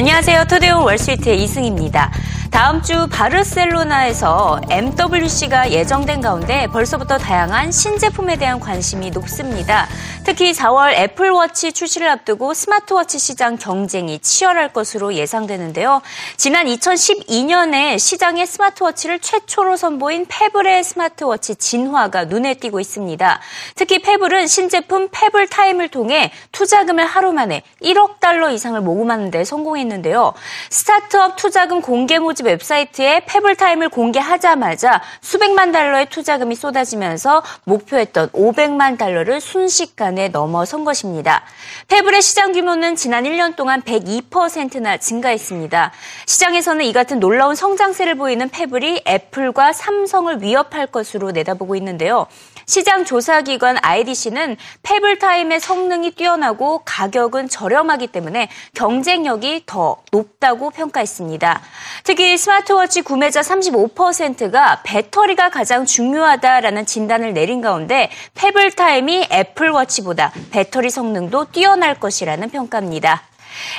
안녕하세요. Today on Wall Street의 이승입니다. 다음 주 바르셀로나에서 MWC가 예정된 가운데 벌써부터 다양한 신제품에 대한 관심이 높습니다. 특히 4월 애플워치 출시를 앞두고 스마트워치 시장 경쟁이 치열할 것으로 예상되는데요. 지난 2012년에 시장에 스마트워치를 최초로 선보인 페블의 스마트워치 진화가 눈에 띄고 있습니다. 특히 페블은 신제품 페블 타임을 통해 투자금을 하루 만에 1억 달러 이상을 모금하는 데 성공했는데요. 스타트업 투자금 공개 모집 웹사이트에 페블타임을 공개하자마자 수백만 달러의 투자금이 쏟아지면서 목표했던 500만 달러를 순식간에 넘어선 것입니다. 페블의 시장 규모는 지난 1년 동안 102%나 증가했습니다. 시장에서는 이 같은 놀라운 성장세를 보이는 페블이 애플과 삼성을 위협할 것으로 내다보고 있는데요. 시장 조사기관 IDC는 페블타임의 성능이 뛰어나고 가격은 저렴하기 때문에 경쟁력이 더 높다고 평가했습니다. 특히 스마트워치 구매자 35%가 배터리가 가장 중요하다라는 진단을 내린 가운데 페블타임이 애플워치 보다 배터리 성능도 뛰어날 것이라는 평가입니다.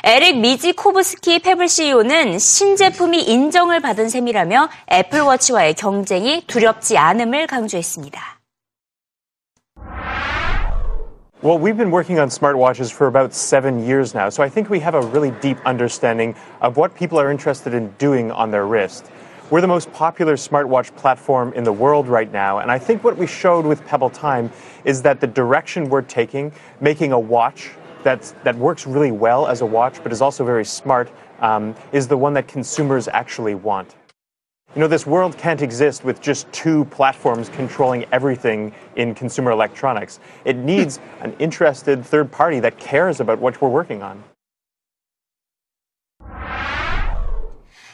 에릭 미지코브스키 페블 CEO는 신제품이 인정을 받은 셈이라며 애플워치와의 경쟁이 두렵지 않음을 강조했습니다. Well, we've been working on smartwatches for about seven years now, so I think we have a really deep understanding of what people are interested in doing on their wrist. We're the most popular smartwatch platform in the world right now, and I think what we showed with Pebble Time is that the direction we're taking, making a watch that's, that works really well as a watch but is also very smart, um, is the one that consumers actually want. You know, this world can't exist with just two platforms controlling everything in consumer electronics. It needs an interested third party that cares about what we're working on.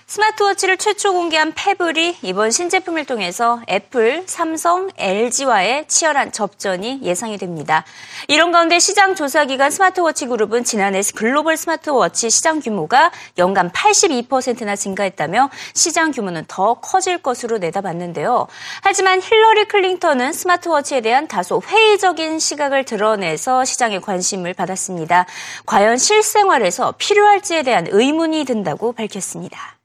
스마트워치를 최초 공개한 페블이 이번 신제품을 통해서 애플, 삼성, LG와의 치열한 접전이 예상이 됩니다. 이런 가운데 시장 조사기관 스마트워치 그룹은 지난해 글로벌 스마트워치 시장 규모가 연간 82%나 증가했다며 시장 규모는 더 커질 것으로 내다봤는데요. 하지만 힐러리 클링턴은 스마트워치에 대한 다소 회의적인 시각을 드러내서 시장의 관심을 받았습니다. 과연 실생활에서 필요할지에 대한 의문이 든다고 밝혔습니다.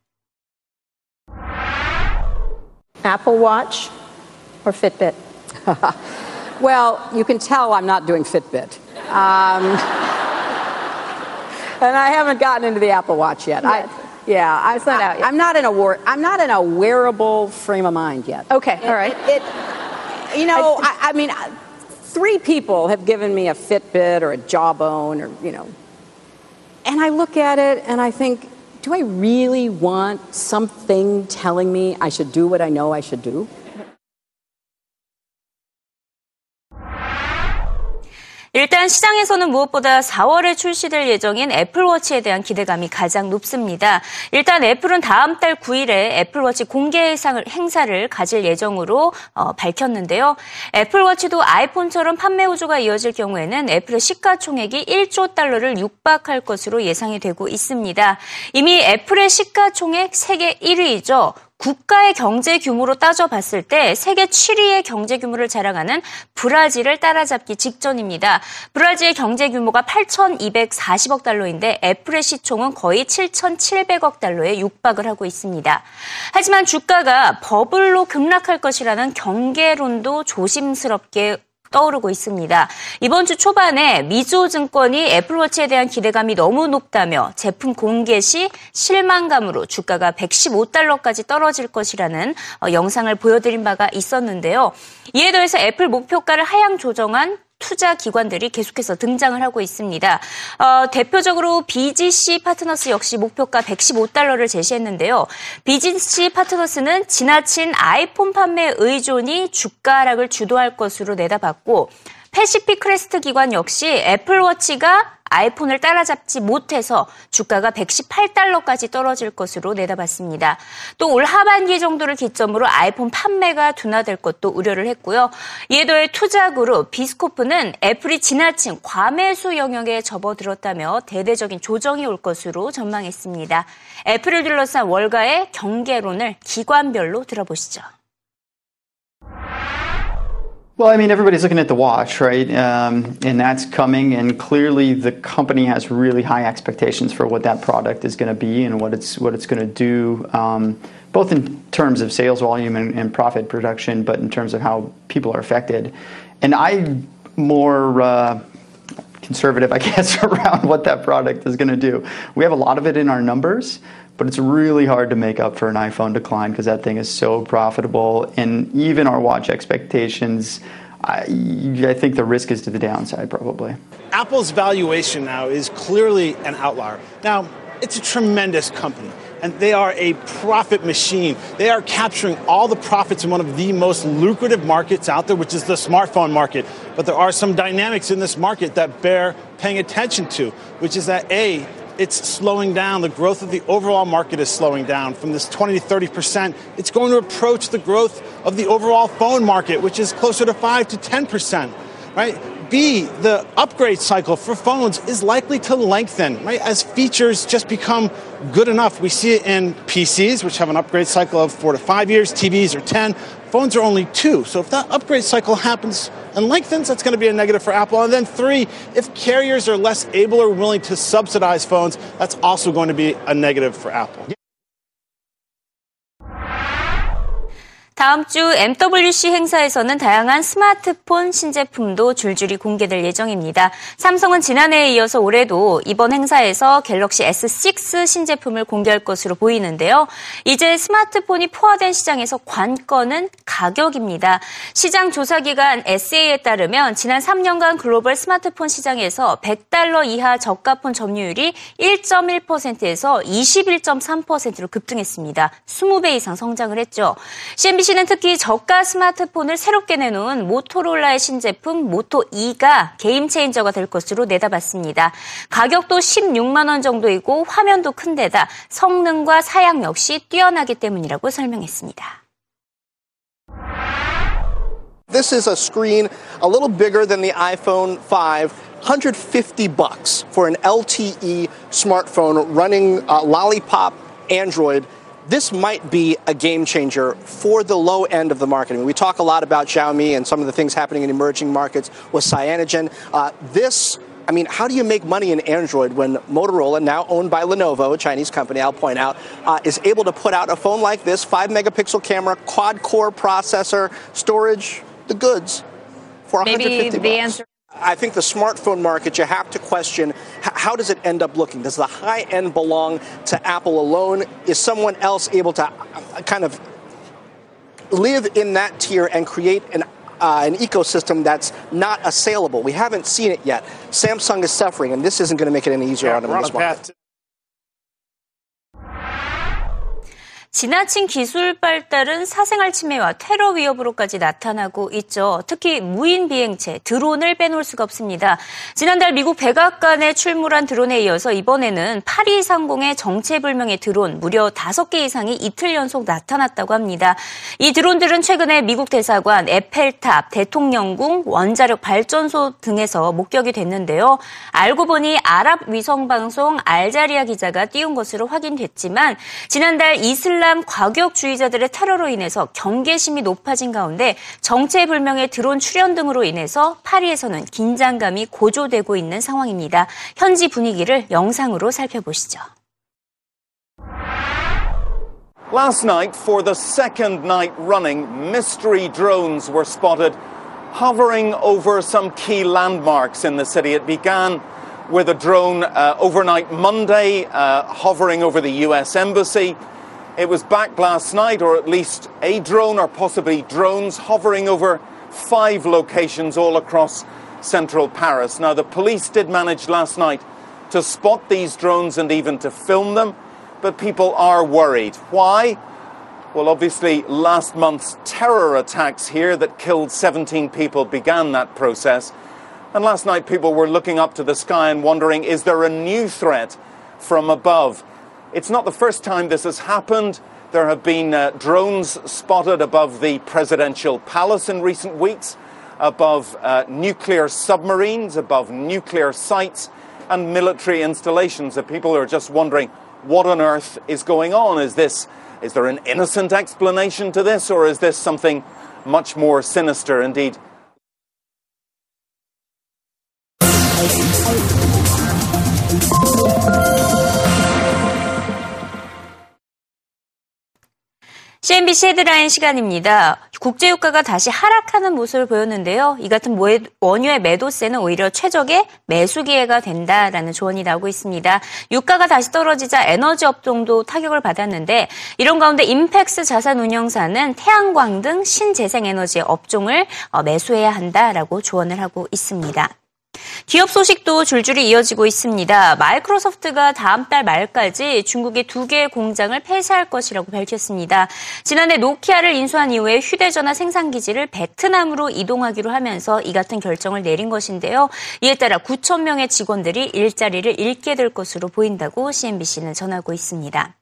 Apple Watch or Fitbit? well, you can tell I'm not doing Fitbit. Um, and I haven't gotten into the Apple Watch yet. I, yeah, I, it's not I, out yet. I'm not in a war, I'm not in a wearable frame of mind yet. Okay, it, all right. It, it you know, I, I mean, three people have given me a Fitbit or a Jawbone or you know, and I look at it and I think do I really want something telling me I should do what I know I should do? 일단 시장에서는 무엇보다 4월에 출시될 예정인 애플워치에 대한 기대감이 가장 높습니다. 일단 애플은 다음 달 9일에 애플워치 공개 행사를 가질 예정으로 어, 밝혔는데요. 애플워치도 아이폰처럼 판매 우조가 이어질 경우에는 애플의 시가총액이 1조 달러를 육박할 것으로 예상이 되고 있습니다. 이미 애플의 시가총액 세계 1위이죠. 국가의 경제 규모로 따져봤을 때 세계 7위의 경제 규모를 자랑하는 브라질을 따라잡기 직전입니다. 브라질의 경제 규모가 8,240억 달러인데 애플의 시총은 거의 7,700억 달러에 육박을 하고 있습니다. 하지만 주가가 버블로 급락할 것이라는 경계론도 조심스럽게 떠오르고 있습니다. 이번 주 초반에 미주증권이 애플워치에 대한 기대감이 너무 높다며 제품 공개 시 실망감으로 주가가 115달러까지 떨어질 것이라는 어, 영상을 보여드린 바가 있었는데요. 이에 더해서 애플 목표가를 하향 조정한 투자 기관들이 계속해서 등장을 하고 있습니다. 어, 대표적으로 BGC 파트너스 역시 목표가 115달러를 제시했는데요. BGC 파트너스는 지나친 아이폰 판매 의존이 주가 하락을 주도할 것으로 내다봤고 패시픽 크레스트 기관 역시 애플워치가 아이폰을 따라잡지 못해서 주가가 118달러까지 떨어질 것으로 내다봤습니다. 또 올 하반기 정도를 기점으로 아이폰 판매가 둔화될 것도 우려를 했고요. 이에 더해 투자 그룹 비스포크는 애플이 지나친 과매수 영역에 접어들었다며 대대적인 조정이 올 것으로 전망했습니다. 애플을 둘러싼 월가의 경계론을 기관별로 들어보시죠. Well, I mean, everybody's looking at the watch, right? Um, and that's coming, and clearly the company has really high expectations for what that product is going to be and what it's what it's going to do, um, both in terms of sales volume and, and, profit production, but in terms of how people are affected. And I'm more uh, conservative, I guess, around what that product is going to do. We have a lot of it in our numbers but it's really hard to make up for an iPhone decline because that thing is so profitable. And even our watch expectations, I, I, think the risk is to the downside probably. Apple's valuation now is clearly an outlier. Now, it's a tremendous company. And they are a profit machine. They are capturing all the profits in one of the most lucrative markets out there, which is the smartphone market. But there are some dynamics in this market that bear paying attention to, which is that A, it's slowing down. The growth of the overall market is slowing down from this 20 to 30 percent. It's going to approach the growth of the overall phone market, which is closer to 5 to 10 percent, right? B, the upgrade cycle for phones is likely to lengthen, right? As features just become good enough. We see it in PCs, which have an upgrade cycle of four to five years, TVs are 10, phones are only two. So if that upgrade cycle happens and lengthens, that's going to be a negative for Apple. And then three, if carriers are less able or willing to subsidize phones, that's also going to be a negative for Apple. 다음 주 MWC 행사에서는 다양한 스마트폰 신제품도 줄줄이 공개될 예정입니다. 삼성은 지난해에 이어서 올해도 이번 행사에서 갤럭시 S6 신제품을 공개할 것으로 보이는데요. 이제 스마트폰이 포화된 시장에서 관건은 가격입니다. 시장 조사기관 SA에 따르면 지난 3년간 글로벌 스마트폰 시장에서 100달러 이하 저가폰 점유율이 1.1%에서 21.3%로 급등했습니다. 20배 이상 성장을 했죠. CNBC 씨는 특히 저가 스마트폰을 새롭게 내놓은 모토롤라의 신제품 모토 2가 게임 체인저가 될 것으로 내다봤습니다. 가격도 16만 원 정도이고 화면도 큰 데다 성능과 사양 역시 뛰어나기 때문이라고 설명했습니다. This is a screen a little bigger than the iPhone 5. 150 bucks for an LTE smartphone running uh, Lollipop Android this might be a game changer for the low end of the market. I mean, we talk a lot about Xiaomi and some of the things happening in emerging markets with Cyanogen. Uh, this I mean, how do you make money in Android when Motorola, now owned by Lenovo, a Chinese company, I'll point out, uh, is able to put out a phone like this, 5 megapixel camera, quad core processor, storage, the goods for 150 Maybe the bucks. answer. I think the smartphone market, you have to question how does it end up looking? Does the high end belong to Apple alone? Is someone else able to uh, kind of live in that tier and create an uh, an ecosystem that's not assailable. We haven't seen it yet. Samsung is suffering, and this isn't going to make it any easier yeah, on them in 지나친 기술 발달은 사생활 침해와 테러 위협으로까지 나타나고 있죠. 특히 무인 비행체, 드론을 빼놓을 수가 없습니다. 지난달 미국 백악관에 출몰한 드론에 이어서 이번에는 파리 상공의 정체불명의 드론 무려 5개 이상이 이틀 연속 나타났다고 합니다. 이 드론들은 최근에 미국 대사관, 에펠탑, 대통령궁, 원자력 발전소 등에서 목격이 됐는데요. 알고 보니 아랍 위성 방송 알자리아 기자가 띄운 것으로 확인됐지만 지난달 이슬람 이슬람 과격주의자들의 테러로 인해서 경계심이 높아진 가운데 정체불명의 드론 출현 등으로 인해서 파리에서는 긴장감이 고조되고 있는 상황입니다. 현지 분위기를 영상으로 살펴보시죠. Last night, for the second night running, mystery drones were spotted hovering over some key landmarks in the city. It began with a drone uh, overnight Monday uh, hovering over the US Embassy. It was back last night, or at least a drone or possibly drones hovering over five locations all across central Paris. Now, the police did manage last night to spot these drones and even to film them, but people are worried. Why? Well, obviously, last month's terror attacks here that killed 17 people began that process. And last night, people were looking up to the sky and wondering is there a new threat from above? It's not the first time this has happened. There have been uh, drones spotted above the presidential palace in recent weeks, above uh, nuclear submarines, above nuclear sites, and military installations. That people are just wondering what on earth is going on. Is this is there an innocent explanation to this, or is this something much more sinister? Indeed, CNBC 헤드라인 시간입니다. 국제유가가 다시 하락하는 모습을 보였는데요. 이 같은 원유의 매도세는 오히려 최적의 매수 기회가 된다라는 조언이 나오고 있습니다. 유가가 다시 떨어지자 에너지 업종도 타격을 받았는데 이런 가운데 임팩스 자산운용사는 태양광 등 신재생에너지 업종을 어, 매수해야 한다라고 조언을 하고 있습니다. 기업 소식도 줄줄이 이어지고 있습니다. 마이크로소프트가 다음 달 말까지 중국의 두 개의 공장을 폐쇄할 것이라고 밝혔습니다. 지난해 노키아를 인수한 이후에 휴대전화 생산 기지를 베트남으로 이동하기로 하면서 이 같은 결정을 내린 것인데요. 이에 따라 9천 명의 직원들이 일자리를 잃게 될 것으로 보인다고 CNBC는 전하고 있습니다.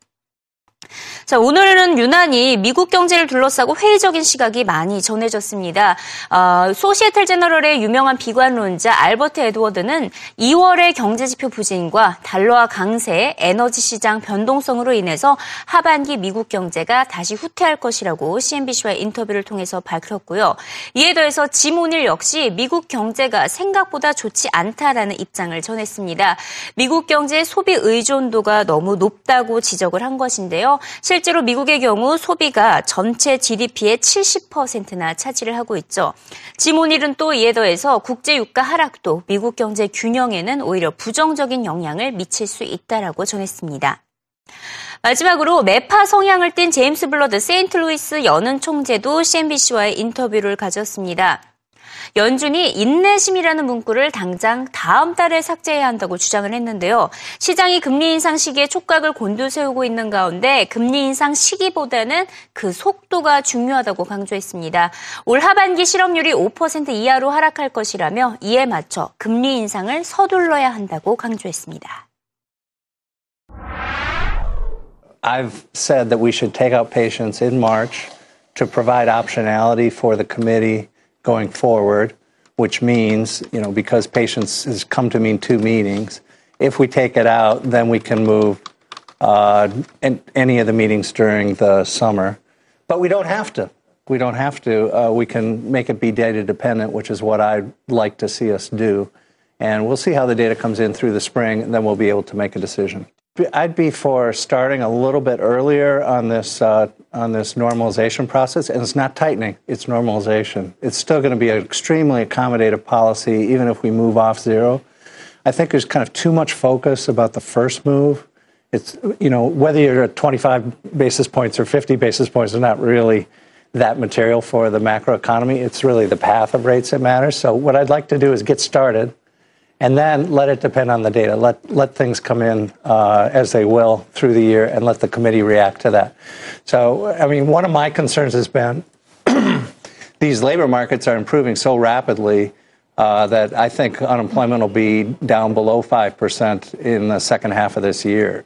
자, 오늘은 유난히 미국 경제를 둘러싸고 회의적인 시각이 많이 전해졌습니다. 어, 소시에텔 제너럴의 유명한 비관론자 알버트 에드워드는 2월의 경제지표 부진과 달러화 강세, 에너지 시장 변동성으로 인해서 하반기 미국 경제가 다시 후퇴할 것이라고 CNBC와의 인터뷰를 통해서 밝혔고요. 이에 더해서 짐 오닐 역시 미국 경제가 생각보다 좋지 않다라는 입장을 전했습니다. 미국 경제의 소비 의존도가 너무 높다고 지적을 한 것인데요. 실제로 미국의 경우 소비가 전체 GDP의 70%나 차지를 하고 있죠. 지모닐은 또 이에 더해서 국제 유가 하락도 미국 경제 균형에는 오히려 부정적인 영향을 미칠 수 있다라고 전했습니다. 마지막으로 매파 성향을 띤 제임스 블라드 세인트루이스 연은 총재도 CNBC와의 인터뷰를 가졌습니다. 연준이 인내심이라는 문구를 당장 다음 달에 삭제해야 한다고 주장을 했는데요. 시장이 금리 인상 시기에 촉각을 곤두세우고 있는 가운데 금리 인상 시기보다는 그 속도가 중요하다고 강조했습니다. 올 하반기 실업률이 5% 이하로 하락할 것이라며 이에 맞춰 금리 인상을 서둘러야 한다고 강조했습니다. I've said that we should take out patients in March to provide optionality for the committee going forward, which means, you know, because patience has come to mean two meetings, if we take it out, then we can move uh, any of the meetings during the summer. But we don't have to. We don't have to. Uh, we can make it be data dependent, which is what I'd like to see us do. And we'll see how the data comes in through the spring, and then we'll be able to make a decision. I'd be for starting a little bit earlier on this uh, on this normalization process, and it's not tightening; it's normalization. It's still going to be an extremely accommodative policy, even if we move off zero. I think there's kind of too much focus about the first move. It's you know whether you're at 25 basis points or 50 basis points is not really that material for the macro economy. It's really the path of rates that matters. So what I'd like to do is get started and then let it depend on the data. Let let things come in uh, as they will through the year, and let the committee react to that. So, I mean, one of my concerns has been these labor markets are improving so rapidly uh, that I think unemployment will be down below five percent in the second half of this year.